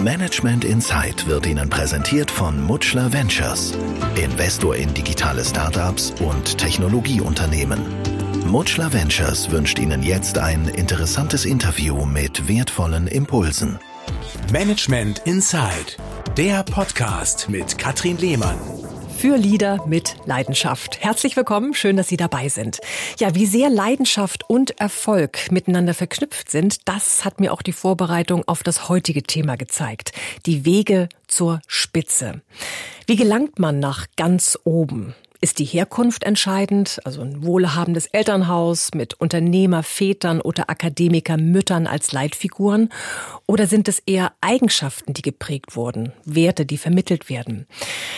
Management Insight wird Ihnen präsentiert von Mutschler Ventures, Investor in digitale Startups und Technologieunternehmen. Mutschler Ventures wünscht Ihnen jetzt ein interessantes Interview mit wertvollen Impulsen. Management Insight, der Podcast mit Katrin Lehmann für Lieder mit Leidenschaft. Herzlich willkommen, schön, dass Sie dabei sind. Ja, wie sehr Leidenschaft und Erfolg miteinander verknüpft sind, das hat mir auch die Vorbereitung auf das heutige Thema gezeigt. Die Wege zur Spitze. Wie gelangt man nach ganz oben? Ist die Herkunft entscheidend, also ein wohlhabendes Elternhaus mit Unternehmervätern oder Akademikermüttern als Leitfiguren? Oder sind es eher Eigenschaften, die geprägt wurden, Werte, die vermittelt werden?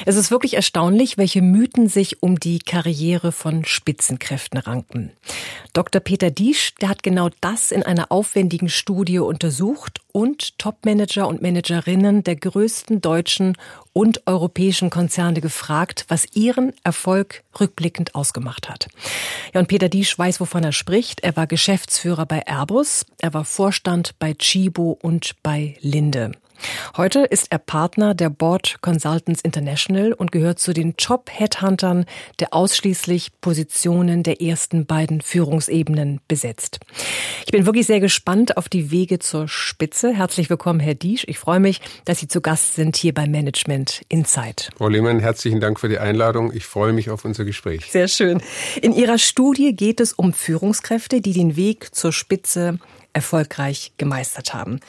Es ist wirklich erstaunlich, welche Mythen sich um die Karriere von Spitzenkräften ranken. Dr. Peter Diesch, der hat genau das in einer aufwendigen Studie untersucht und Topmanager und Managerinnen der größten deutschen und europäischen Konzerne gefragt, was ihren Erfolg rückblickend ausgemacht hat. Ja, und Peter Diesch weiß, wovon er spricht. Er war Geschäftsführer bei Airbus, er war Vorstand bei Chibo und bei Linde. Heute ist er Partner der Board Consultants International und gehört zu den Top-Headhuntern, der ausschließlich Positionen der ersten beiden Führungsebenen besetzt. Ich bin wirklich sehr gespannt auf die Wege zur Spitze. Herzlich willkommen, Herr Diesch. Ich freue mich, dass Sie zu Gast sind hier bei Management Insight. Frau Lehmann, herzlichen Dank für die Einladung. Ich freue mich auf unser Gespräch. Sehr schön. In Ihrer Studie geht es um Führungskräfte, die den Weg zur Spitze erfolgreich gemeistert haben.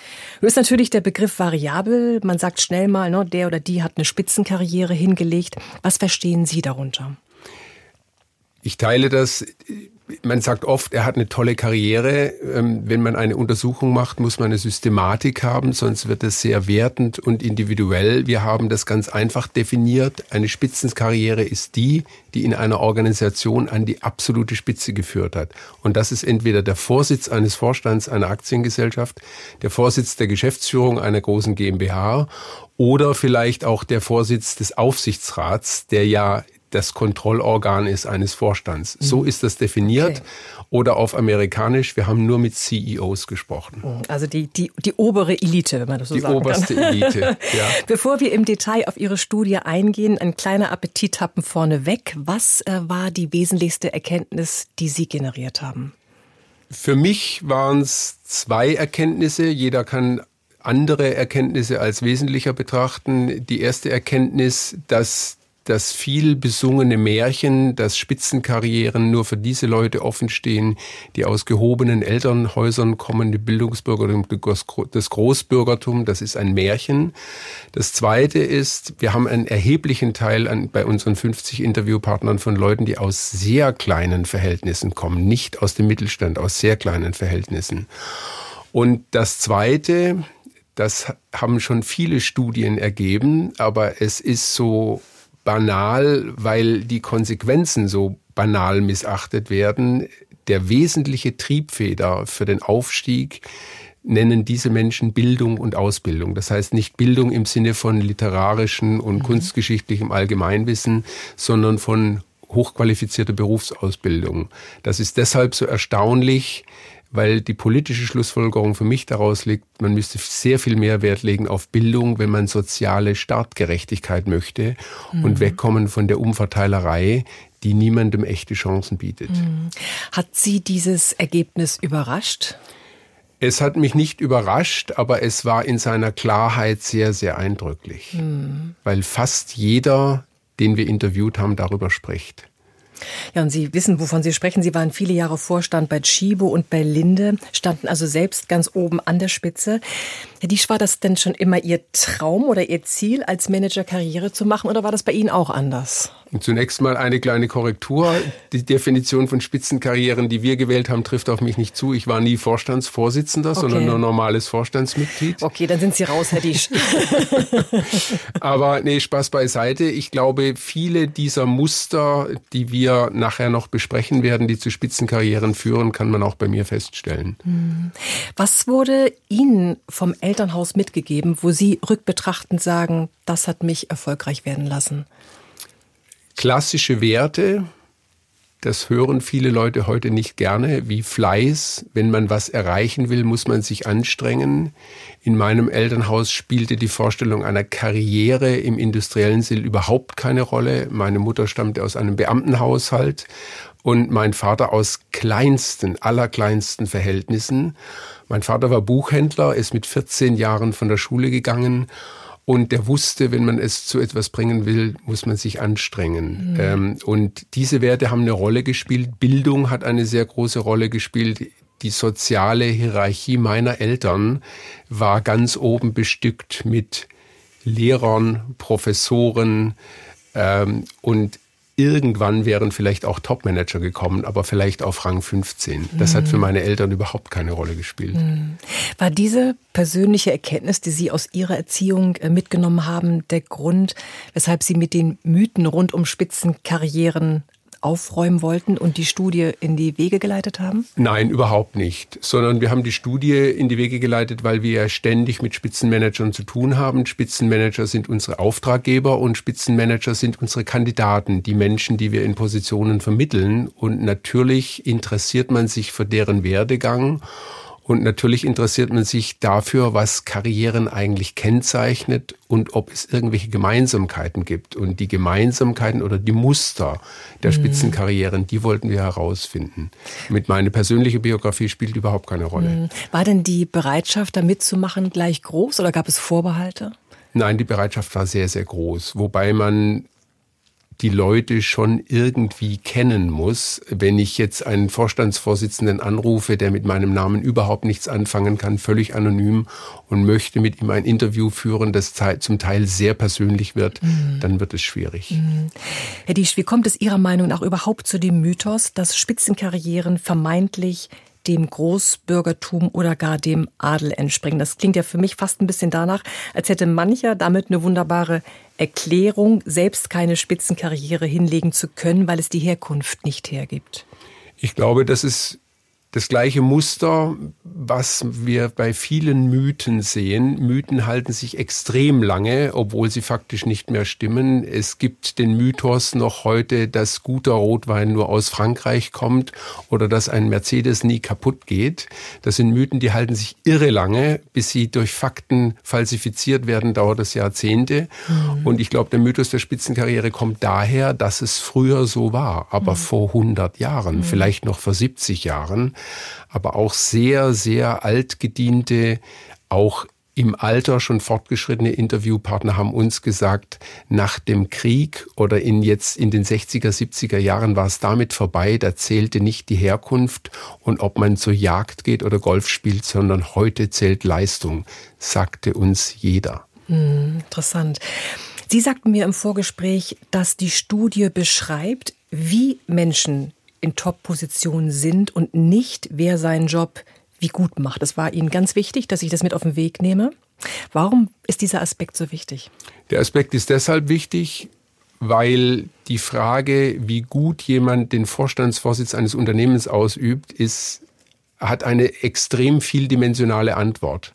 Nun ist natürlich der Begriff variabel. Man sagt schnell mal, ne, der oder die hat eine Spitzenkarriere hingelegt. Was verstehen Sie darunter? Ich teile das man sagt oft, er hat eine tolle Karriere. Ähm, wenn man eine Untersuchung macht, muss man eine Systematik haben, sonst wird es sehr wertend und individuell. Wir haben das ganz einfach definiert. Eine Spitzenkarriere ist die, die in einer Organisation an die absolute Spitze geführt hat. Und das ist entweder der Vorsitz eines Vorstands einer Aktiengesellschaft, der Vorsitz der Geschäftsführung einer großen GmbH oder vielleicht auch der Vorsitz des Aufsichtsrats, der ja das Kontrollorgan ist eines Vorstands. Mhm. So ist das definiert. Okay. Oder auf amerikanisch, wir haben nur mit CEOs gesprochen. Mhm. Also die, die, die obere Elite, wenn man das so die sagen kann. Die oberste Elite, ja. Bevor wir im Detail auf Ihre Studie eingehen, ein kleiner Appetithappen vorneweg. Was äh, war die wesentlichste Erkenntnis, die Sie generiert haben? Für mich waren es zwei Erkenntnisse. Jeder kann andere Erkenntnisse als wesentlicher betrachten. Die erste Erkenntnis, dass das viel besungene Märchen, dass Spitzenkarrieren nur für diese Leute offenstehen, die aus gehobenen Elternhäusern kommen, die Bildungsbürgertum, das Großbürgertum, das ist ein Märchen. Das zweite ist, wir haben einen erheblichen Teil an, bei unseren 50 Interviewpartnern von Leuten, die aus sehr kleinen Verhältnissen kommen, nicht aus dem Mittelstand, aus sehr kleinen Verhältnissen. Und das zweite, das haben schon viele Studien ergeben, aber es ist so banal, weil die Konsequenzen so banal missachtet werden. Der wesentliche Triebfeder für den Aufstieg nennen diese Menschen Bildung und Ausbildung. Das heißt nicht Bildung im Sinne von literarischen und mhm. kunstgeschichtlichem Allgemeinwissen, sondern von hochqualifizierter Berufsausbildung. Das ist deshalb so erstaunlich, weil die politische Schlussfolgerung für mich daraus liegt, man müsste sehr viel mehr Wert legen auf Bildung, wenn man soziale Startgerechtigkeit möchte mhm. und wegkommen von der Umverteilerei, die niemandem echte Chancen bietet. Mhm. Hat Sie dieses Ergebnis überrascht? Es hat mich nicht überrascht, aber es war in seiner Klarheit sehr, sehr eindrücklich, mhm. weil fast jeder, den wir interviewt haben, darüber spricht. Ja, und Sie wissen, wovon Sie sprechen. Sie waren viele Jahre Vorstand bei Chibo und bei Linde, standen also selbst ganz oben an der Spitze. Herr Diesch, war das denn schon immer Ihr Traum oder Ihr Ziel, als Manager Karriere zu machen oder war das bei Ihnen auch anders? Zunächst mal eine kleine Korrektur. Die Definition von Spitzenkarrieren, die wir gewählt haben, trifft auf mich nicht zu. Ich war nie Vorstandsvorsitzender, okay. sondern nur normales Vorstandsmitglied. Okay, dann sind Sie raus, Herr Diesch. Aber nee, Spaß beiseite. Ich glaube, viele dieser Muster, die wir nachher noch besprechen werden, die zu Spitzenkarrieren führen, kann man auch bei mir feststellen. Hm. Was wurde Ihnen vom Elternhaus mitgegeben, wo Sie rückbetrachtend sagen, das hat mich erfolgreich werden lassen? Klassische Werte, das hören viele Leute heute nicht gerne, wie Fleiß. Wenn man was erreichen will, muss man sich anstrengen. In meinem Elternhaus spielte die Vorstellung einer Karriere im industriellen Sinn überhaupt keine Rolle. Meine Mutter stammte aus einem Beamtenhaushalt und mein Vater aus kleinsten, allerkleinsten Verhältnissen. Mein Vater war Buchhändler, ist mit 14 Jahren von der Schule gegangen und der wusste, wenn man es zu etwas bringen will, muss man sich anstrengen. Mhm. Ähm, und diese Werte haben eine Rolle gespielt. Bildung hat eine sehr große Rolle gespielt. Die soziale Hierarchie meiner Eltern war ganz oben bestückt mit Lehrern, Professoren ähm, und Irgendwann wären vielleicht auch Topmanager gekommen, aber vielleicht auf Rang 15. Das mhm. hat für mhm. meine Eltern überhaupt keine Rolle gespielt. Mhm. War diese persönliche Erkenntnis, die Sie aus Ihrer Erziehung äh, mitgenommen haben, der Grund, weshalb Sie mit den Mythen rund um Spitzenkarrieren aufräumen wollten und die Studie in die Wege geleitet haben? Nein, überhaupt nicht. Sondern wir haben die Studie in die Wege geleitet, weil wir ständig mit Spitzenmanagern zu tun haben. Spitzenmanager sind unsere Auftraggeber und Spitzenmanager sind unsere Kandidaten, die Menschen, die wir in Positionen vermitteln. Und natürlich interessiert man sich für deren Werdegang. Und natürlich interessiert man sich dafür, was Karrieren eigentlich kennzeichnet und ob es irgendwelche Gemeinsamkeiten gibt. Und die Gemeinsamkeiten oder die Muster der mhm. Spitzenkarrieren, die wollten wir herausfinden. Mit meiner persönlichen Biografie spielt überhaupt keine Rolle. Mhm. War denn die Bereitschaft, da mitzumachen, gleich groß oder gab es Vorbehalte? Nein, die Bereitschaft war sehr, sehr groß. Wobei man die Leute schon irgendwie kennen muss. Wenn ich jetzt einen Vorstandsvorsitzenden anrufe, der mit meinem Namen überhaupt nichts anfangen kann, völlig anonym und möchte mit ihm ein Interview führen, das zum Teil sehr persönlich wird, mhm. dann wird es schwierig. Mhm. Herr Diesch, wie kommt es Ihrer Meinung nach überhaupt zu dem Mythos, dass Spitzenkarrieren vermeintlich dem Großbürgertum oder gar dem Adel entspringen. Das klingt ja für mich fast ein bisschen danach, als hätte mancher damit eine wunderbare Erklärung, selbst keine Spitzenkarriere hinlegen zu können, weil es die Herkunft nicht hergibt. Ich glaube, das ist das gleiche Muster, was wir bei vielen Mythen sehen. Mythen halten sich extrem lange, obwohl sie faktisch nicht mehr stimmen. Es gibt den Mythos noch heute, dass guter Rotwein nur aus Frankreich kommt oder dass ein Mercedes nie kaputt geht. Das sind Mythen, die halten sich irre lange. Bis sie durch Fakten falsifiziert werden, dauert es Jahrzehnte. Mhm. Und ich glaube, der Mythos der Spitzenkarriere kommt daher, dass es früher so war, aber mhm. vor 100 Jahren, mhm. vielleicht noch vor 70 Jahren aber auch sehr, sehr altgediente, auch im Alter schon fortgeschrittene Interviewpartner haben uns gesagt, nach dem Krieg oder in jetzt in den 60er, 70er Jahren war es damit vorbei, da zählte nicht die Herkunft und ob man zur Jagd geht oder Golf spielt, sondern heute zählt Leistung, sagte uns jeder. Hm, interessant. Sie sagten mir im Vorgespräch, dass die Studie beschreibt, wie Menschen in Top-Positionen sind und nicht, wer seinen Job wie gut macht. Es war Ihnen ganz wichtig, dass ich das mit auf den Weg nehme. Warum ist dieser Aspekt so wichtig? Der Aspekt ist deshalb wichtig, weil die Frage, wie gut jemand den Vorstandsvorsitz eines Unternehmens ausübt, ist, hat eine extrem vieldimensionale Antwort.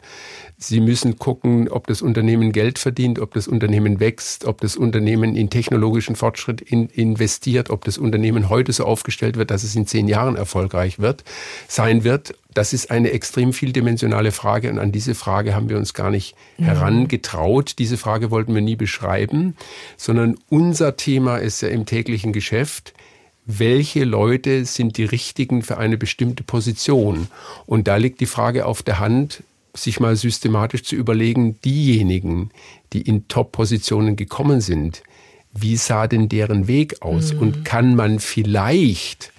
Sie müssen gucken, ob das Unternehmen Geld verdient, ob das Unternehmen wächst, ob das Unternehmen in technologischen Fortschritt in investiert, ob das Unternehmen heute so aufgestellt wird, dass es in zehn Jahren erfolgreich wird, sein wird. Das ist eine extrem vieldimensionale Frage und an diese Frage haben wir uns gar nicht mhm. herangetraut. Diese Frage wollten wir nie beschreiben, sondern unser Thema ist ja im täglichen Geschäft, welche Leute sind die richtigen für eine bestimmte Position? Und da liegt die Frage auf der Hand, sich mal systematisch zu überlegen, diejenigen, die in Top-Positionen gekommen sind, wie sah denn deren Weg aus? Mhm. Und kann man vielleicht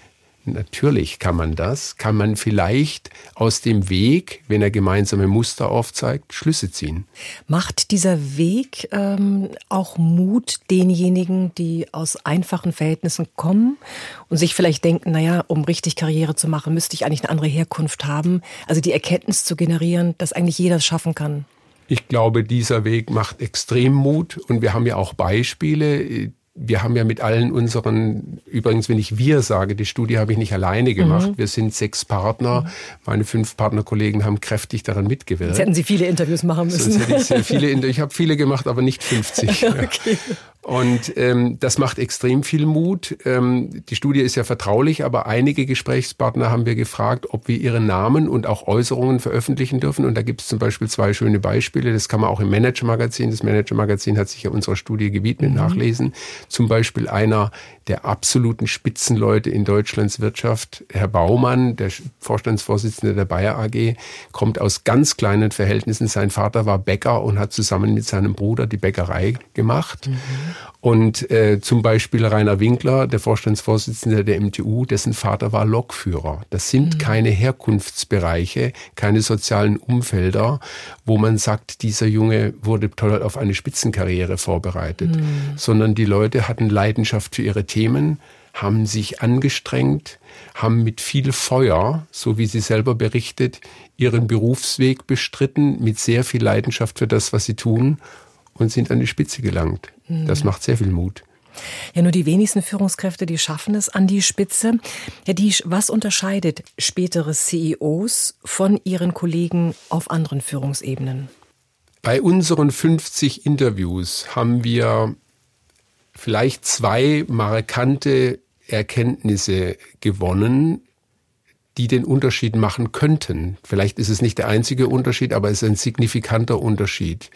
Natürlich kann man das, kann man vielleicht aus dem Weg, wenn er gemeinsame Muster aufzeigt, Schlüsse ziehen. Macht dieser Weg ähm, auch Mut denjenigen, die aus einfachen Verhältnissen kommen und sich vielleicht denken, naja, um richtig Karriere zu machen, müsste ich eigentlich eine andere Herkunft haben. Also die Erkenntnis zu generieren, dass eigentlich jeder es schaffen kann. Ich glaube, dieser Weg macht extrem Mut und wir haben ja auch Beispiele, wir haben ja mit allen unseren, übrigens, wenn ich wir sage, die Studie habe ich nicht alleine gemacht. Mhm. Wir sind sechs Partner. Mhm. Meine fünf Partnerkollegen haben kräftig daran mitgewirkt. Jetzt hätten Sie viele Interviews machen müssen. Sonst hätte ich sehr viele, ich habe viele gemacht, aber nicht 50. okay. Und ähm, das macht extrem viel Mut. Ähm, die Studie ist ja vertraulich, aber einige Gesprächspartner haben wir gefragt, ob wir ihre Namen und auch Äußerungen veröffentlichen dürfen. Und da gibt es zum Beispiel zwei schöne Beispiele. Das kann man auch im Manager-Magazin. Das Manager-Magazin hat sich ja unserer Studie gewidmet, mhm. nachlesen. Zum Beispiel einer der absoluten Spitzenleute in Deutschlands Wirtschaft, Herr Baumann, der Vorstandsvorsitzende der Bayer AG, kommt aus ganz kleinen Verhältnissen. Sein Vater war Bäcker und hat zusammen mit seinem Bruder die Bäckerei gemacht. Mhm. Und äh, zum Beispiel Rainer Winkler, der Vorstandsvorsitzende der MTU, dessen Vater war Lokführer. Das sind mhm. keine Herkunftsbereiche, keine sozialen Umfelder, wo man sagt, dieser Junge wurde toll auf eine Spitzenkarriere vorbereitet, mhm. sondern die Leute hatten Leidenschaft für ihre Themen, haben sich angestrengt, haben mit viel Feuer, so wie sie selber berichtet, ihren Berufsweg bestritten, mit sehr viel Leidenschaft für das, was sie tun und sind an die Spitze gelangt. Das macht sehr viel Mut. Ja, nur die wenigsten Führungskräfte, die schaffen es an die Spitze. Ja, die, was unterscheidet spätere CEOs von ihren Kollegen auf anderen Führungsebenen? Bei unseren 50 Interviews haben wir vielleicht zwei markante Erkenntnisse gewonnen, die den Unterschied machen könnten. Vielleicht ist es nicht der einzige Unterschied, aber es ist ein signifikanter Unterschied.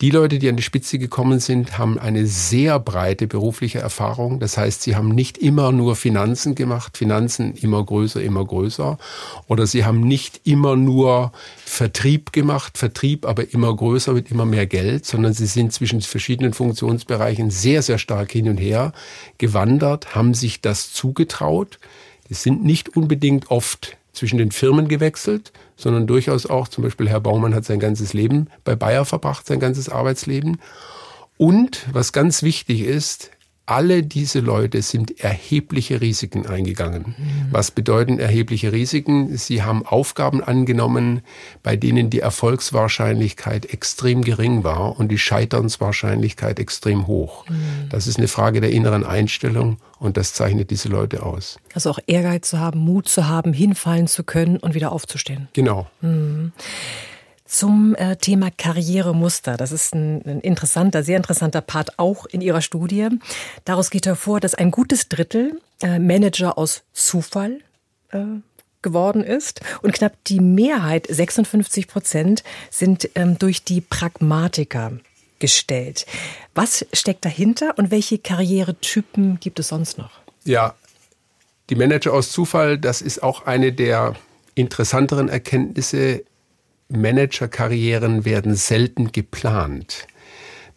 Die Leute, die an die Spitze gekommen sind, haben eine sehr breite berufliche Erfahrung. Das heißt, sie haben nicht immer nur Finanzen gemacht, Finanzen immer größer, immer größer. Oder sie haben nicht immer nur Vertrieb gemacht, Vertrieb aber immer größer mit immer mehr Geld, sondern sie sind zwischen verschiedenen Funktionsbereichen sehr, sehr stark hin und her gewandert, haben sich das zugetraut. Die sind nicht unbedingt oft zwischen den Firmen gewechselt, sondern durchaus auch, zum Beispiel Herr Baumann hat sein ganzes Leben bei Bayer verbracht, sein ganzes Arbeitsleben. Und was ganz wichtig ist, alle diese Leute sind erhebliche Risiken eingegangen. Mhm. Was bedeuten erhebliche Risiken? Sie haben Aufgaben angenommen, bei denen die Erfolgswahrscheinlichkeit extrem gering war und die Scheiternswahrscheinlichkeit extrem hoch. Mhm. Das ist eine Frage der inneren Einstellung und das zeichnet diese Leute aus. Also auch Ehrgeiz zu haben, Mut zu haben, hinfallen zu können und wieder aufzustehen. Genau. Mhm. Zum äh, Thema Karrieremuster. Das ist ein, ein, interessanter, sehr interessanter Part auch in Ihrer Studie. Daraus geht hervor, dass ein gutes Drittel äh, Manager aus Zufall äh, geworden ist und knapp die Mehrheit, 56 Prozent, sind ähm, durch die Pragmatiker gestellt. Was steckt dahinter und welche Karrieretypen gibt es sonst noch? Ja, die Manager aus Zufall, das ist auch eine der interessanteren Erkenntnisse Managerkarrieren werden selten geplant.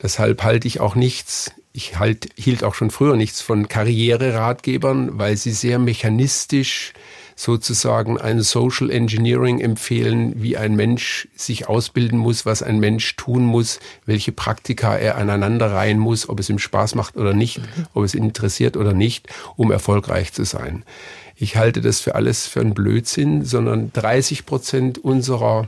Deshalb halte ich auch nichts, ich halt, hielt auch schon früher nichts von Karriereratgebern, weil sie sehr mechanistisch sozusagen ein Social Engineering empfehlen, wie ein Mensch sich ausbilden muss, was ein Mensch tun muss, welche Praktika er aneinander reihen muss, ob es ihm Spaß macht oder nicht, mhm. ob es ihn interessiert oder nicht, um erfolgreich zu sein. Ich halte das für alles für einen Blödsinn, sondern 30 Prozent unserer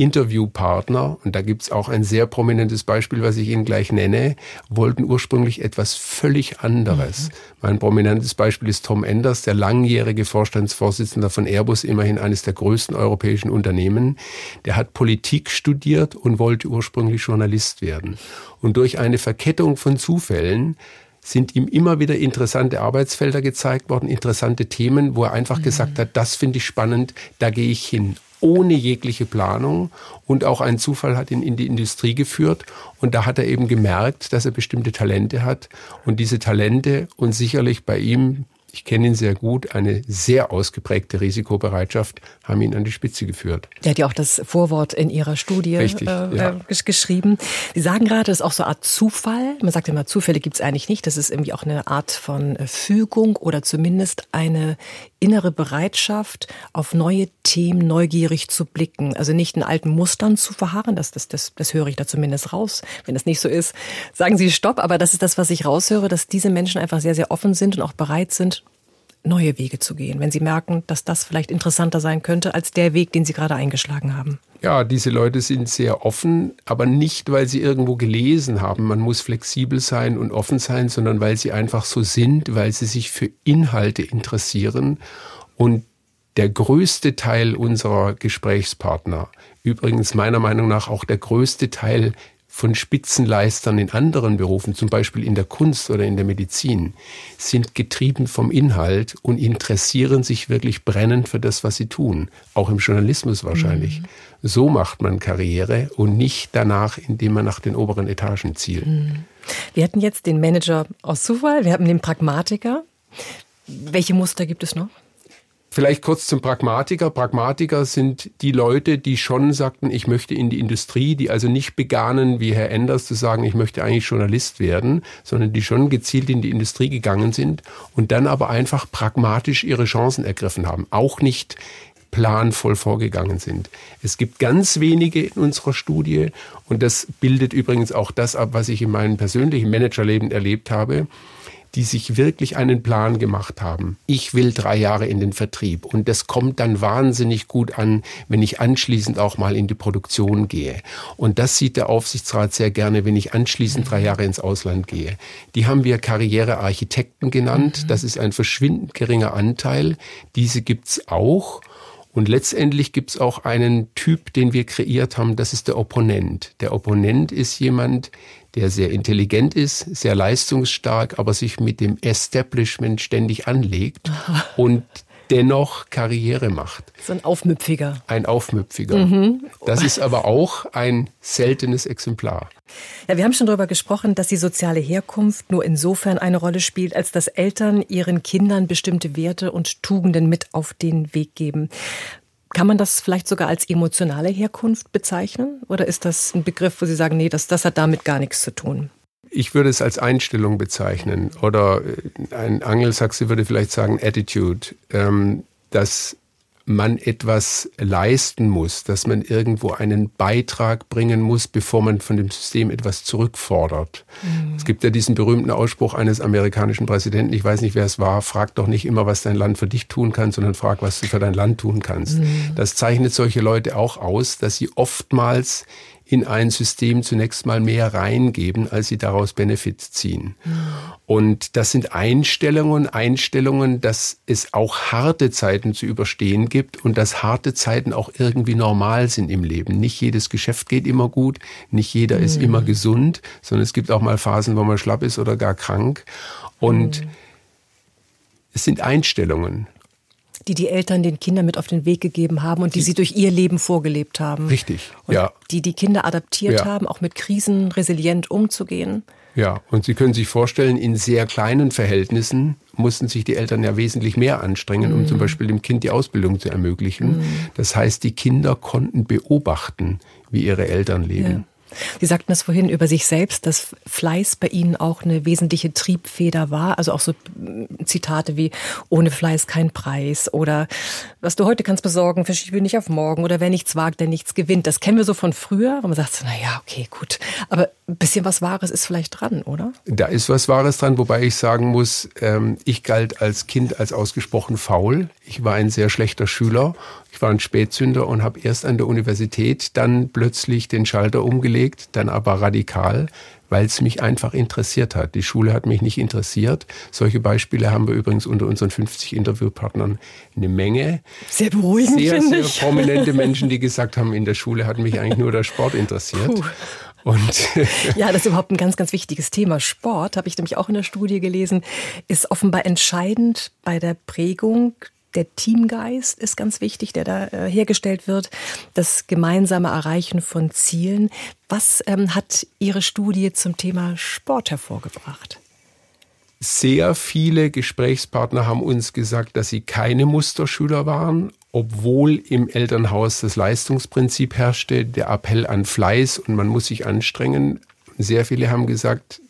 Interviewpartner, und da gibt's auch ein sehr prominentes Beispiel, was ich Ihnen gleich nenne, wollten ursprünglich etwas völlig anderes. Mhm. Mein prominentes Beispiel ist Tom Enders, der langjährige Vorstandsvorsitzender von Airbus, immerhin eines der größten europäischen Unternehmen. Der hat Politik studiert und wollte ursprünglich Journalist werden. Und durch eine Verkettung von Zufällen sind ihm immer wieder interessante Arbeitsfelder gezeigt worden, interessante Themen, wo er einfach mhm. gesagt hat, das finde ich spannend, da gehe ich hin ohne jegliche Planung und auch ein Zufall hat ihn in die Industrie geführt und da hat er eben gemerkt, dass er bestimmte Talente hat und diese Talente und sicherlich bei ihm ich kenne ihn sehr gut, eine sehr ausgeprägte Risikobereitschaft haben ihn an die Spitze geführt. Der hat ja auch das Vorwort in Ihrer Studie Richtig, äh, ja. Äh, geschrieben. Sie sagen gerade, das ist auch so eine Art Zufall. Man sagt immer, Zufälle gibt es eigentlich nicht. Das ist irgendwie auch eine Art von äh, Fügung oder zumindest eine innere Bereitschaft, auf neue Themen neugierig zu blicken. Also nicht in alten Mustern zu verharren. Das, das, das, das höre ich da zumindest raus. Wenn das nicht so ist, sagen Sie Stopp. Aber das ist das, was ich raushöre, dass diese Menschen einfach sehr, sehr offen sind und auch bereit sind, neue Wege zu gehen, wenn sie merken, dass das vielleicht interessanter sein könnte als der Weg, den sie gerade eingeschlagen haben. Ja, diese Leute sind sehr offen, aber nicht, weil sie irgendwo gelesen haben, man muss flexibel sein und offen sein, sondern weil sie einfach so sind, weil sie sich für Inhalte interessieren. Und der größte Teil unserer Gesprächspartner, übrigens meiner Meinung nach auch der größte Teil von Spitzenleistern in anderen Berufen, zum Beispiel in der Kunst oder in der Medizin, sind getrieben vom Inhalt und interessieren sich wirklich brennend für das, was sie tun. Auch im Journalismus wahrscheinlich. Mhm. So macht man Karriere und nicht danach, indem man nach den oberen Etagen zielt. Mhm. Wir hatten jetzt den Manager aus Zufall, wir haben den Pragmatiker. Welche Muster gibt es noch? Vielleicht kurz zum Pragmatiker. Pragmatiker sind die Leute, die schon sagten, ich möchte in die Industrie, die also nicht begannen, wie Herr Enders zu sagen, ich möchte eigentlich Journalist werden, sondern die schon gezielt in die Industrie gegangen sind und dann aber einfach pragmatisch ihre Chancen ergriffen haben. Auch nicht planvoll vorgegangen sind. Es gibt ganz wenige in unserer Studie und das bildet übrigens auch das ab, was ich in meinem persönlichen Managerleben erlebt habe die sich wirklich einen Plan gemacht haben. Ich will drei Jahre in den Vertrieb und das kommt dann wahnsinnig gut an, wenn ich anschließend auch mal in die Produktion gehe. Und das sieht der Aufsichtsrat sehr gerne, wenn ich anschließend drei Jahre ins Ausland gehe. Die haben wir Karrierearchitekten genannt. Mhm. Das ist ein verschwindend geringer Anteil. Diese gibt's auch. Und letztendlich gibt es auch einen Typ, den wir kreiert haben, das ist der Opponent. Der Opponent ist jemand, der sehr intelligent ist, sehr leistungsstark, aber sich mit dem Establishment ständig anlegt und dennoch Karriere macht. So ein Aufmüpfiger. Ein Aufmüpfiger. Mhm. Das ist aber auch ein seltenes Exemplar. Ja, wir haben schon darüber gesprochen, dass die soziale Herkunft nur insofern eine Rolle spielt, als dass Eltern ihren Kindern bestimmte Werte und Tugenden mit auf den Weg geben. Kann man das vielleicht sogar als emotionale Herkunft bezeichnen? Oder ist das ein Begriff, wo Sie sagen, nee, das, das hat damit gar nichts zu tun? Ich würde es als Einstellung bezeichnen. Oder äh, ein Angelsachse würde vielleicht sagen Attitude. Ähm, dass man etwas leisten muss, dass man irgendwo einen Beitrag bringen muss, bevor man von dem System etwas zurückfordert. Mhm. Es gibt ja diesen berühmten Ausspruch eines amerikanischen Präsidenten, ich weiß nicht, wer es war, frag doch nicht immer, was dein Land für dich tun kann, sondern frag, was du für dein Land tun kannst. Mhm. Das zeichnet solche Leute auch aus, dass sie oftmals in ein System zunächst mal mehr reingeben, als sie daraus Benefit ziehen. Und das sind Einstellungen, Einstellungen, dass es auch harte Zeiten zu überstehen gibt und dass harte Zeiten auch irgendwie normal sind im Leben. Nicht jedes Geschäft geht immer gut, nicht jeder mhm. ist immer gesund, sondern es gibt auch mal Phasen, wo man schlapp ist oder gar krank. Und mhm. es sind Einstellungen die die Eltern den Kindern mit auf den Weg gegeben haben und die, die sie durch ihr Leben vorgelebt haben. Richtig, und ja. Die die Kinder adaptiert ja. haben, auch mit Krisen resilient umzugehen. Ja, und Sie können sich vorstellen, in sehr kleinen Verhältnissen mussten sich die Eltern ja wesentlich mehr anstrengen, um mm. zum Beispiel dem Kind die Ausbildung zu ermöglichen. Mm. Das heißt, die Kinder konnten beobachten, wie ihre Eltern leben. Ja. Sie sagten es vorhin über sich selbst, dass Fleiß bei Ihnen auch eine wesentliche Triebfeder war. Also auch so mm, Zitate wie ohne Fleiß kein Preis oder was du heute kannst besorgen, verschiebe nicht auf morgen oder wer nichts wagt, der nichts gewinnt. Das kennen wir so von früher, wo man sagt, na ja, okay, gut. Aber ein bisschen was Wahres ist vielleicht dran, oder? Da ist was Wahres dran, wobei ich sagen muss, ähm, ich galt als Kind als ausgesprochen faul. Ich war ein sehr schlechter Schüler. Ich war ein Spätzünder und habe erst an der Universität dann plötzlich den Schalter umgelegt, dann aber radikal, weil es mich einfach interessiert hat. Die Schule hat mich nicht interessiert. Solche Beispiele haben wir übrigens unter unseren 50 Interviewpartnern eine Menge. Sehr beruhigend. Sehr, sehr prominente Menschen, die gesagt haben, in der Schule hat mich eigentlich nur der Sport interessiert. Puh. Und ja, das ist überhaupt ein ganz, ganz wichtiges Thema. Sport, habe ich nämlich auch in der Studie gelesen, ist offenbar entscheidend bei der Prägung der Teamgeist ist ganz wichtig, der da äh, hergestellt wird, das gemeinsame Erreichen von Zielen. Was ähm, hat Ihre Studie zum Thema Sport hervorgebracht? Sehr viele Gesprächspartner haben uns gesagt, dass sie keine Musterschüler waren, obwohl im Elternhaus das Leistungsprinzip herrschte, der Appell an Fleiß und man muss sich anstrengen. Sehr viele haben gesagt,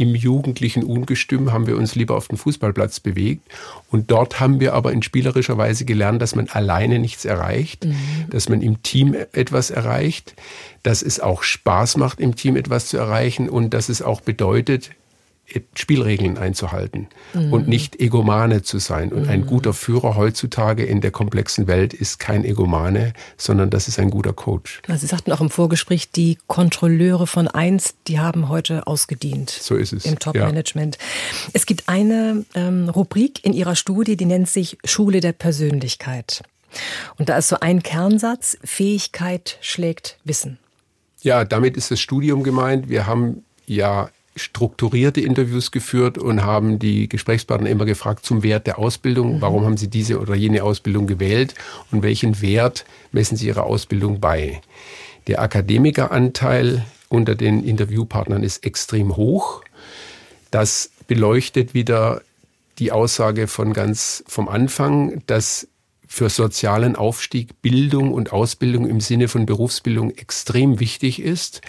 im jugendlichen Ungestüm haben wir uns lieber auf den Fußballplatz bewegt. Und dort haben wir aber in spielerischer Weise gelernt, dass man alleine nichts erreicht, mhm. dass man im Team etwas erreicht, dass es auch Spaß macht, im Team etwas zu erreichen und dass es auch bedeutet, Spielregeln einzuhalten mhm. und nicht Egomane zu sein. Und mhm. ein guter Führer heutzutage in der komplexen Welt ist kein Egomane, sondern das ist ein guter Coach. Sie sagten auch im Vorgespräch, die Kontrolleure von einst, die haben heute ausgedient. So ist es. Im Top-Management. Ja. Es gibt eine ähm, Rubrik in Ihrer Studie, die nennt sich Schule der Persönlichkeit. Und da ist so ein Kernsatz, Fähigkeit schlägt Wissen. Ja, damit ist das Studium gemeint. Wir haben ja strukturierte Interviews geführt und haben die Gesprächspartner immer gefragt zum Wert der Ausbildung. Mhm. Warum haben sie diese oder jene Ausbildung gewählt und welchen Wert messen sie ihrer Ausbildung bei? Der Akademikeranteil unter den Interviewpartnern ist extrem hoch. Das beleuchtet wieder die Aussage von ganz vom Anfang, dass für sozialen Aufstieg Bildung und Ausbildung im Sinne von Berufsbildung extrem wichtig ist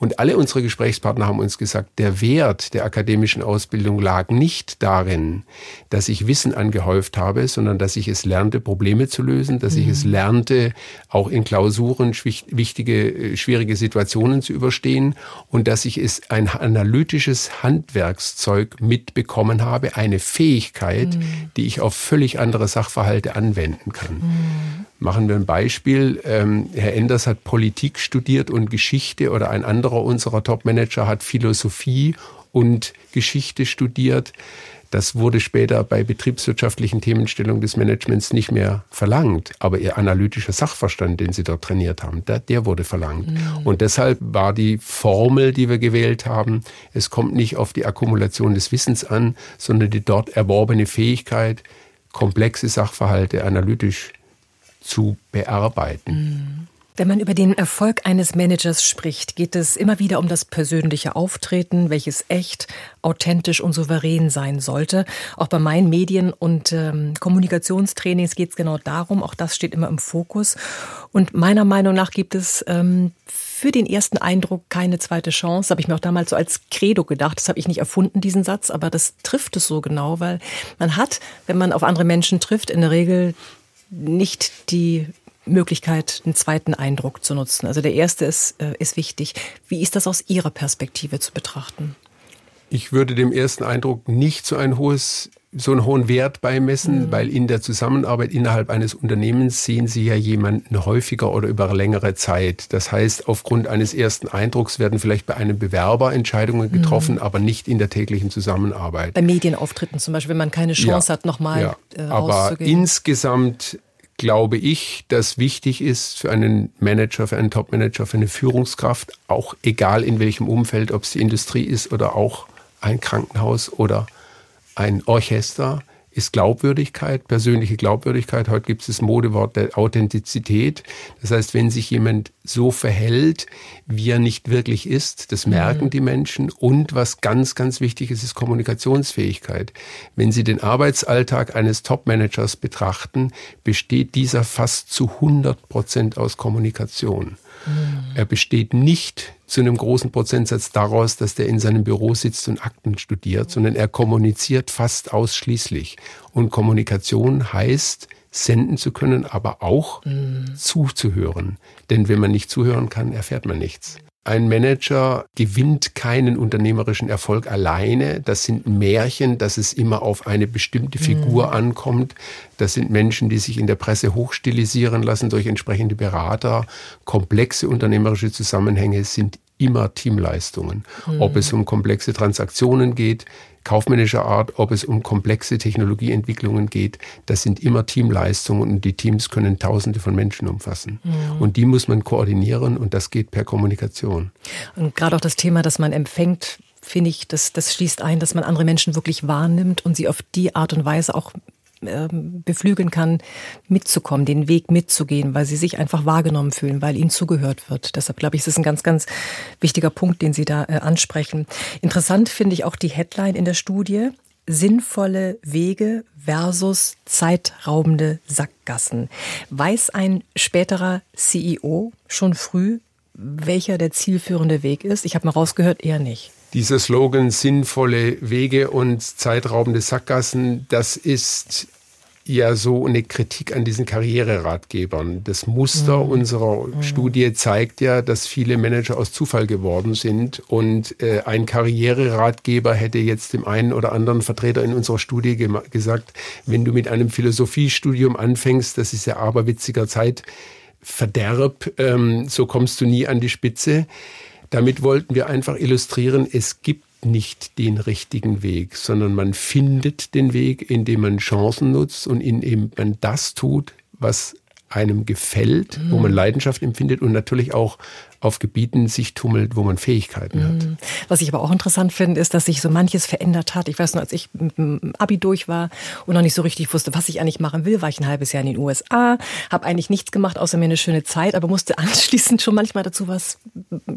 und alle unsere Gesprächspartner haben uns gesagt, der Wert der akademischen Ausbildung lag nicht darin, dass ich Wissen angehäuft habe, sondern dass ich es lernte, Probleme zu lösen, dass mhm. ich es lernte, auch in Klausuren wichtige, äh, schwierige Situationen zu überstehen und dass ich es ein analytisches Handwerkszeug mitbekommen habe, eine Fähigkeit, mhm. die ich auf völlig andere Sachverhalte anwenden kann. Mhm. Machen wir ein Beispiel. Ähm, Herr Enders hat Politik studiert und Geschichte oder ein anderer unserer Top-Manager hat Philosophie und Geschichte studiert. Das wurde später bei betriebswirtschaftlichen Themenstellungen des Managements nicht mehr verlangt. Aber ihr analytischer Sachverstand, den sie dort trainiert haben, der, der wurde verlangt. Mhm. Und deshalb war die Formel, die wir gewählt haben, es kommt nicht auf die Akkumulation des Wissens an, sondern die dort erworbene Fähigkeit, komplexe Sachverhalte analytisch zu bearbeiten. Mhm. Wenn man über den Erfolg eines Managers spricht, geht es immer wieder um das persönliche Auftreten, welches echt, authentisch und souverän sein sollte. Auch bei meinen Medien- und ähm, Kommunikationstrainings geht es genau darum. Auch das steht immer im Fokus. Und meiner Meinung nach gibt es ähm, für den ersten Eindruck keine zweite Chance. Habe ich mir auch damals so als Credo gedacht. Das habe ich nicht erfunden, diesen Satz, aber das trifft es so genau, weil man hat, wenn man auf andere Menschen trifft, in der Regel nicht die Möglichkeit, einen zweiten Eindruck zu nutzen. Also der erste ist, äh, ist wichtig. Wie ist das aus Ihrer Perspektive zu betrachten? Ich würde dem ersten Eindruck nicht so ein hohes so einen hohen Wert beimessen, mhm. weil in der Zusammenarbeit innerhalb eines Unternehmens sehen Sie ja jemanden häufiger oder über längere Zeit. Das heißt, aufgrund eines ersten Eindrucks werden vielleicht bei einem Bewerber Entscheidungen getroffen, mhm. aber nicht in der täglichen Zusammenarbeit. Bei Medienauftritten zum Beispiel, wenn man keine Chance ja, hat, nochmal ja. äh, Aber insgesamt glaube ich, dass wichtig ist für einen Manager, für einen Topmanager, für eine Führungskraft, auch egal in welchem Umfeld, ob es die Industrie ist oder auch ein Krankenhaus oder ein Orchester ist Glaubwürdigkeit, persönliche Glaubwürdigkeit. Heute gibt es das Modewort der Authentizität. Das heißt, wenn sich jemand so verhält, wie er nicht wirklich ist, das merken mhm. die Menschen. Und was ganz, ganz wichtig ist, ist Kommunikationsfähigkeit. Wenn Sie den Arbeitsalltag eines Topmanagers betrachten, besteht dieser fast zu 100 Prozent aus Kommunikation. Mhm. Er besteht nicht zu einem großen Prozentsatz daraus, dass der in seinem Büro sitzt und Akten studiert, sondern er kommuniziert fast ausschließlich. Und Kommunikation heißt, senden zu können, aber auch mhm. zuzuhören. Denn wenn man nicht zuhören kann, erfährt man nichts. Ein Manager gewinnt keinen unternehmerischen Erfolg alleine. Das sind Märchen, dass es immer auf eine bestimmte Figur mhm. ankommt. Das sind Menschen, die sich in der Presse hochstilisieren lassen durch entsprechende Berater. Komplexe unternehmerische Zusammenhänge sind immer Teamleistungen. Mhm. Ob es um komplexe Transaktionen geht, kaufmännischer Art, ob es um komplexe Technologieentwicklungen geht, das sind immer Teamleistungen und die Teams können Tausende von Menschen umfassen. Mhm. Und die muss man koordinieren und das geht per Kommunikation. Und gerade auch das Thema, das man empfängt, finde ich, das, das schließt ein, dass man andere Menschen wirklich wahrnimmt und sie auf die Art und Weise auch beflügeln kann, mitzukommen, den Weg mitzugehen, weil sie sich einfach wahrgenommen fühlen, weil ihnen zugehört wird. Deshalb glaube ich, es ist ein ganz, ganz wichtiger Punkt, den Sie da äh, ansprechen. Interessant finde ich auch die Headline in der Studie. Sinnvolle Wege versus zeitraubende Sackgassen. Weiß ein späterer CEO schon früh, welcher der zielführende Weg ist? Ich habe mal rausgehört, eher nicht. Dieser Slogan sinnvolle Wege und zeitraubende Sackgassen, das ist ja so eine Kritik an diesen Karriereratgebern. Das Muster mhm. unserer mhm. Studie zeigt ja, dass viele Manager aus Zufall geworden sind und äh, ein Karriereratgeber hätte jetzt dem einen oder anderen Vertreter in unserer Studie gesagt, wenn du mit einem Philosophiestudium anfängst, das ist ja aberwitziger Zeitverderb, ähm, so kommst du nie an die Spitze. Damit wollten wir einfach illustrieren, es gibt nicht den richtigen Weg, sondern man findet den Weg, indem man Chancen nutzt und indem man das tut, was einem gefällt, mhm. wo man Leidenschaft empfindet und natürlich auch auf Gebieten sich tummelt, wo man Fähigkeiten hat. Mhm. Was ich aber auch interessant finde, ist, dass sich so manches verändert hat. Ich weiß noch, als ich mit dem Abi durch war und noch nicht so richtig wusste, was ich eigentlich machen will, war ich ein halbes Jahr in den USA, habe eigentlich nichts gemacht, außer mir eine schöne Zeit, aber musste anschließend schon manchmal dazu was,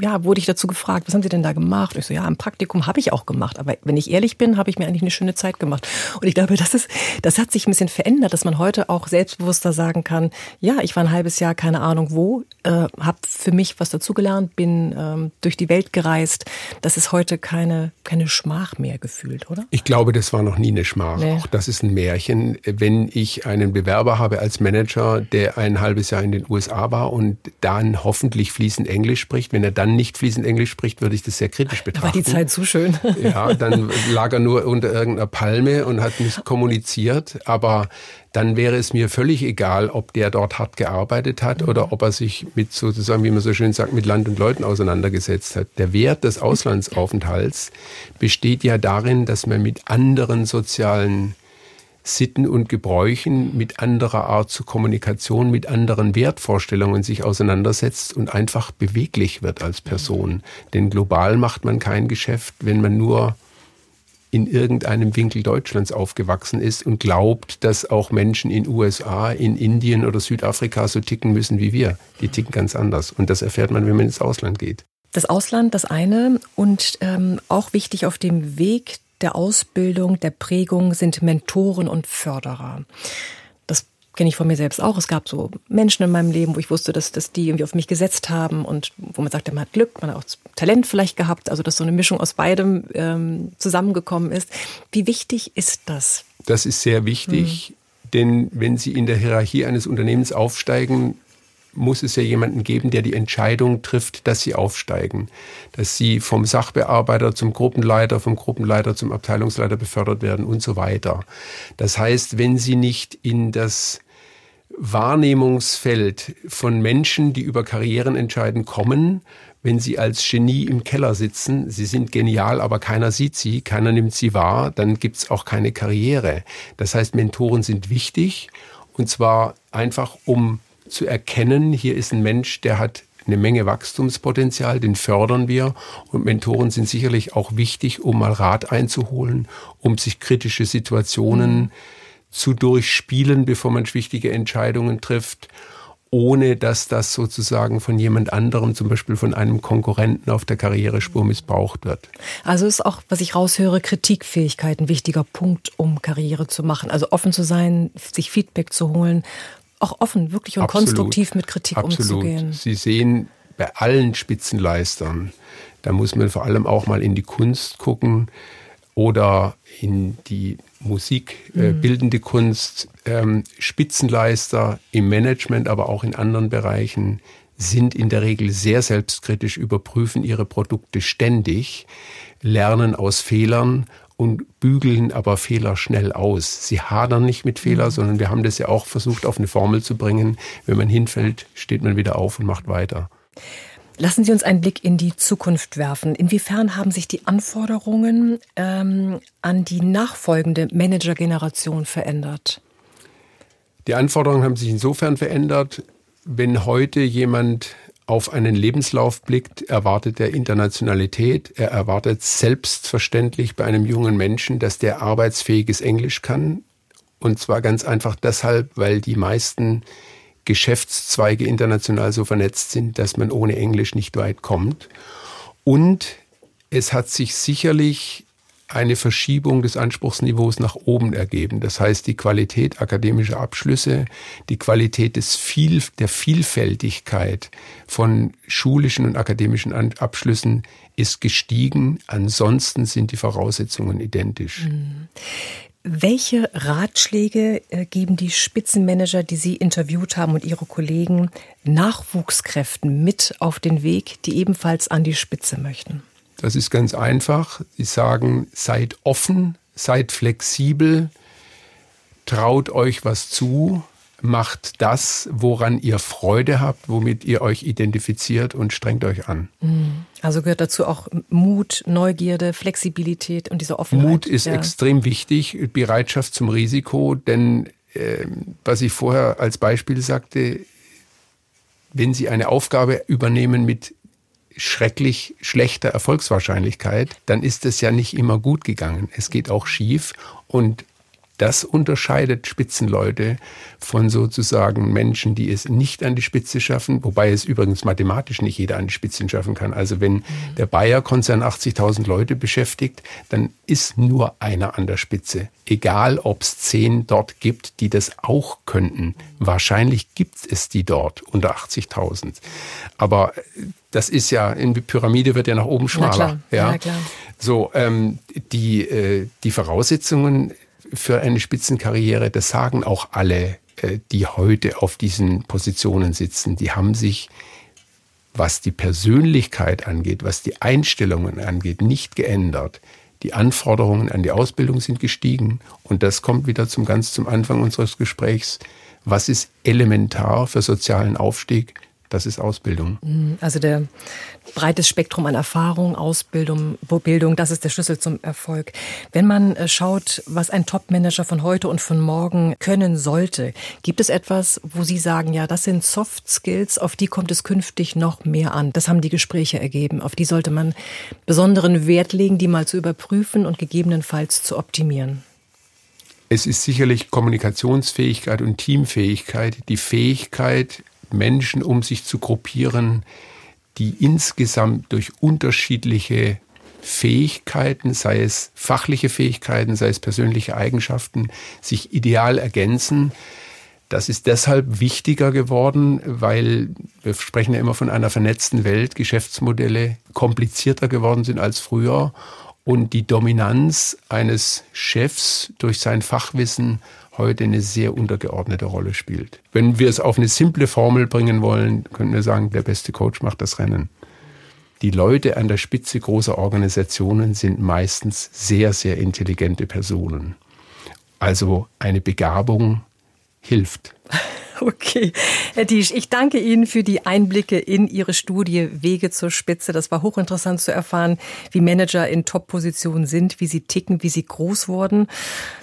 ja, wurde ich dazu gefragt, was haben Sie denn da gemacht? Und ich so, ja, ein Praktikum habe ich auch gemacht, aber wenn ich ehrlich bin, habe ich mir eigentlich eine schöne Zeit gemacht. Und ich glaube, das ist, das hat sich ein bisschen verändert, dass man heute auch selbstbewusster sagen kann, ja, ich war ein halbes Jahr, keine Ahnung wo, äh, habe für mich was dazugelernt, bin ähm, durch die Welt gereist. Das ist heute keine, keine Schmach mehr gefühlt, oder? Ich glaube, das war noch nie eine Schmach. Nee. Auch das ist ein Märchen. Wenn ich einen Bewerber habe als Manager, der ein halbes Jahr in den USA war und dann hoffentlich fließend Englisch spricht, wenn er dann nicht fließend Englisch spricht, würde ich das sehr kritisch betrachten. Da war die Zeit zu schön. Ja, dann lag er nur unter irgendeiner Palme und hat nicht kommuniziert. Aber dann wäre es mir völlig egal, ob der dort hart gearbeitet hat oder ob er sich mit sozusagen, wie man so schön sagt, mit Land und Leuten auseinandergesetzt hat. Der Wert des Auslandsaufenthalts besteht ja darin, dass man mit anderen sozialen Sitten und Gebräuchen, mit anderer Art zur Kommunikation, mit anderen Wertvorstellungen sich auseinandersetzt und einfach beweglich wird als Person. Denn global macht man kein Geschäft, wenn man nur in irgendeinem Winkel Deutschlands aufgewachsen ist und glaubt, dass auch Menschen in USA, in Indien oder Südafrika so ticken müssen wie wir. Die ticken ganz anders. Und das erfährt man, wenn man ins Ausland geht. Das Ausland, das eine. Und ähm, auch wichtig auf dem Weg der Ausbildung, der Prägung sind Mentoren und Förderer kenne ich von mir selbst auch. Es gab so Menschen in meinem Leben, wo ich wusste, dass, dass die irgendwie auf mich gesetzt haben und wo man sagte, man hat Glück, man hat auch Talent vielleicht gehabt, also dass so eine Mischung aus beidem ähm, zusammengekommen ist. Wie wichtig ist das? Das ist sehr wichtig, hm. denn wenn Sie in der Hierarchie eines Unternehmens aufsteigen, muss es ja jemanden geben, der die Entscheidung trifft, dass sie aufsteigen, dass sie vom Sachbearbeiter zum Gruppenleiter, vom Gruppenleiter zum Abteilungsleiter befördert werden und so weiter. Das heißt, wenn sie nicht in das Wahrnehmungsfeld von Menschen, die über Karrieren entscheiden, kommen, wenn sie als Genie im Keller sitzen, sie sind genial, aber keiner sieht sie, keiner nimmt sie wahr, dann gibt's auch keine Karriere. Das heißt, Mentoren sind wichtig und zwar einfach, um zu erkennen, hier ist ein Mensch, der hat eine Menge Wachstumspotenzial, den fördern wir. Und Mentoren sind sicherlich auch wichtig, um mal Rat einzuholen, um sich kritische Situationen mhm. Zu durchspielen, bevor man wichtige Entscheidungen trifft, ohne dass das sozusagen von jemand anderem, zum Beispiel von einem Konkurrenten auf der Karrierespur missbraucht wird. Also ist auch, was ich raushöre, Kritikfähigkeit ein wichtiger Punkt, um Karriere zu machen. Also offen zu sein, sich Feedback zu holen, auch offen, wirklich und Absolut. konstruktiv mit Kritik Absolut. umzugehen. Sie sehen bei allen Spitzenleistern, da muss man vor allem auch mal in die Kunst gucken oder in die Musik, äh, mhm. bildende Kunst, ähm, Spitzenleister im Management, aber auch in anderen Bereichen sind in der Regel sehr selbstkritisch, überprüfen ihre Produkte ständig, lernen aus Fehlern und bügeln aber Fehler schnell aus. Sie hadern nicht mit Fehler, mhm. sondern wir haben das ja auch versucht auf eine Formel zu bringen. Wenn man hinfällt, steht man wieder auf und macht weiter. Lassen Sie uns einen Blick in die Zukunft werfen. Inwiefern haben sich die Anforderungen ähm, an die nachfolgende Managergeneration verändert? Die Anforderungen haben sich insofern verändert, wenn heute jemand auf einen Lebenslauf blickt, erwartet er Internationalität. Er erwartet selbstverständlich bei einem jungen Menschen, dass der arbeitsfähiges Englisch kann. Und zwar ganz einfach deshalb, weil die meisten Geschäftszweige international so vernetzt sind, dass man ohne Englisch nicht weit kommt. Und es hat sich sicherlich eine Verschiebung des Anspruchsniveaus nach oben ergeben. Das heißt, die Qualität akademischer Abschlüsse, die Qualität des Viel, der Vielfältigkeit von schulischen und akademischen Abschlüssen ist gestiegen. Ansonsten sind die Voraussetzungen identisch. Welche Ratschläge äh, geben die Spitzenmanager, die Sie interviewt haben und Ihre Kollegen Nachwuchskräften mit auf den Weg, die ebenfalls an die Spitze möchten? Das ist ganz einfach. Sie sagen, seid offen, seid flexibel, traut euch was zu, macht das, woran ihr Freude habt, womit ihr euch identifiziert und strengt euch an. Mhm. Also gehört dazu auch Mut, Neugierde, Flexibilität und diese Offenheit. Mut ist ja. extrem wichtig, Bereitschaft zum Risiko, denn äh, was ich vorher als Beispiel sagte, wenn Sie eine Aufgabe übernehmen mit schrecklich schlechter Erfolgswahrscheinlichkeit, dann ist es ja nicht immer gut gegangen. Es geht auch schief und das unterscheidet Spitzenleute von sozusagen Menschen, die es nicht an die Spitze schaffen, wobei es übrigens mathematisch nicht jeder an die Spitze schaffen kann. Also wenn mhm. der Bayer-Konzern 80.000 Leute beschäftigt, dann ist nur einer an der Spitze. Egal, ob es zehn dort gibt, die das auch könnten. Wahrscheinlich gibt es die dort unter 80.000. Aber das ist ja, in die Pyramide wird ja nach oben schmaler. Ja, ja. klar. So, ähm, die, äh, die Voraussetzungen für eine Spitzenkarriere, das sagen auch alle, äh, die heute auf diesen Positionen sitzen. Die haben sich, was die Persönlichkeit angeht, was die Einstellungen angeht, nicht geändert. Die Anforderungen an die Ausbildung sind gestiegen. Und das kommt wieder zum ganz zum Anfang unseres Gesprächs. Was ist elementar für sozialen Aufstieg? Das ist Ausbildung. Mhm. Also der breites Spektrum an Erfahrung, Ausbildung, Bildung, das ist der Schlüssel zum Erfolg. Wenn man äh, schaut, was ein Top-Manager von heute und von morgen können sollte, gibt es etwas, wo Sie sagen, ja, das sind Soft Skills, auf die kommt es künftig noch mehr an. Das haben die Gespräche ergeben. Auf die sollte man besonderen Wert legen, die mal zu überprüfen und gegebenenfalls zu optimieren. Es ist sicherlich Kommunikationsfähigkeit und Teamfähigkeit, die Fähigkeit, Menschen um sich zu gruppieren, die insgesamt durch unterschiedliche Fähigkeiten, sei es fachliche Fähigkeiten, sei es persönliche Eigenschaften, sich ideal ergänzen. Das ist deshalb wichtiger geworden, weil wir sprechen ja immer von einer vernetzten Welt, Geschäftsmodelle komplizierter geworden sind als früher und die Dominanz eines Chefs durch sein Fachwissen heute eine sehr untergeordnete Rolle spielt. Wenn wir es auf eine simple Formel bringen wollen, könnten wir sagen, der beste Coach macht das Rennen. Die Leute an der Spitze großer Organisationen sind meistens sehr, sehr intelligente Personen. Also eine Begabung hilft. Okay. Herr Diesch, ich danke Ihnen für die Einblicke in Ihre Studie Wege zur Spitze. Das war hochinteressant zu erfahren, wie Manager in Top-Positionen sind, wie sie ticken, wie sie groß wurden.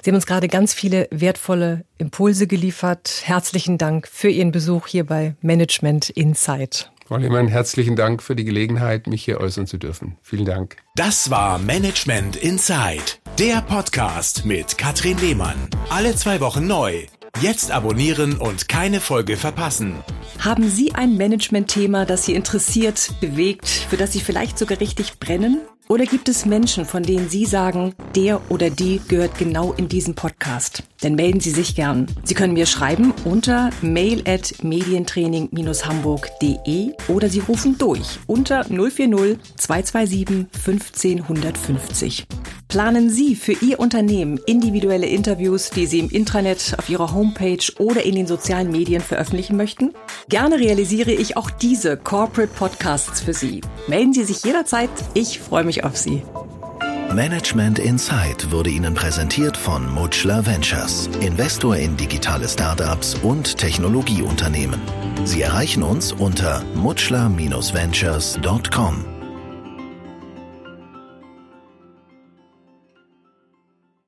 Sie haben uns gerade ganz viele wertvolle Impulse geliefert. Herzlichen Dank für Ihren Besuch hier bei Management Insight. Frau Lehmann, herzlichen Dank für die Gelegenheit, mich hier äußern zu dürfen. Vielen Dank. Das war Management Insight, der Podcast mit Katrin Lehmann. Alle zwei Wochen neu. Jetzt abonnieren und keine Folge verpassen. Haben Sie ein Management-Thema, das Sie interessiert, bewegt, für das Sie vielleicht sogar richtig brennen? Oder gibt es Menschen, von denen Sie sagen, der oder die gehört genau in diesen Podcast? Dann melden Sie sich gern. Sie können mir schreiben unter mail at medientraining-hamburg.de oder Sie rufen durch unter 040 227 15 150. Planen Sie für Ihr Unternehmen individuelle Interviews, die Sie im Intranet, auf Ihrer Homepage oder in den sozialen Medien veröffentlichen möchten? Gerne realisiere ich auch diese Corporate Podcasts für Sie. Melden Sie sich jederzeit. Ich freue mich auf Sie. Management Insight wurde Ihnen präsentiert von Mutschler Ventures, Investor in digitale Startups und Technologieunternehmen. Sie erreichen uns unter mutschler-ventures.com.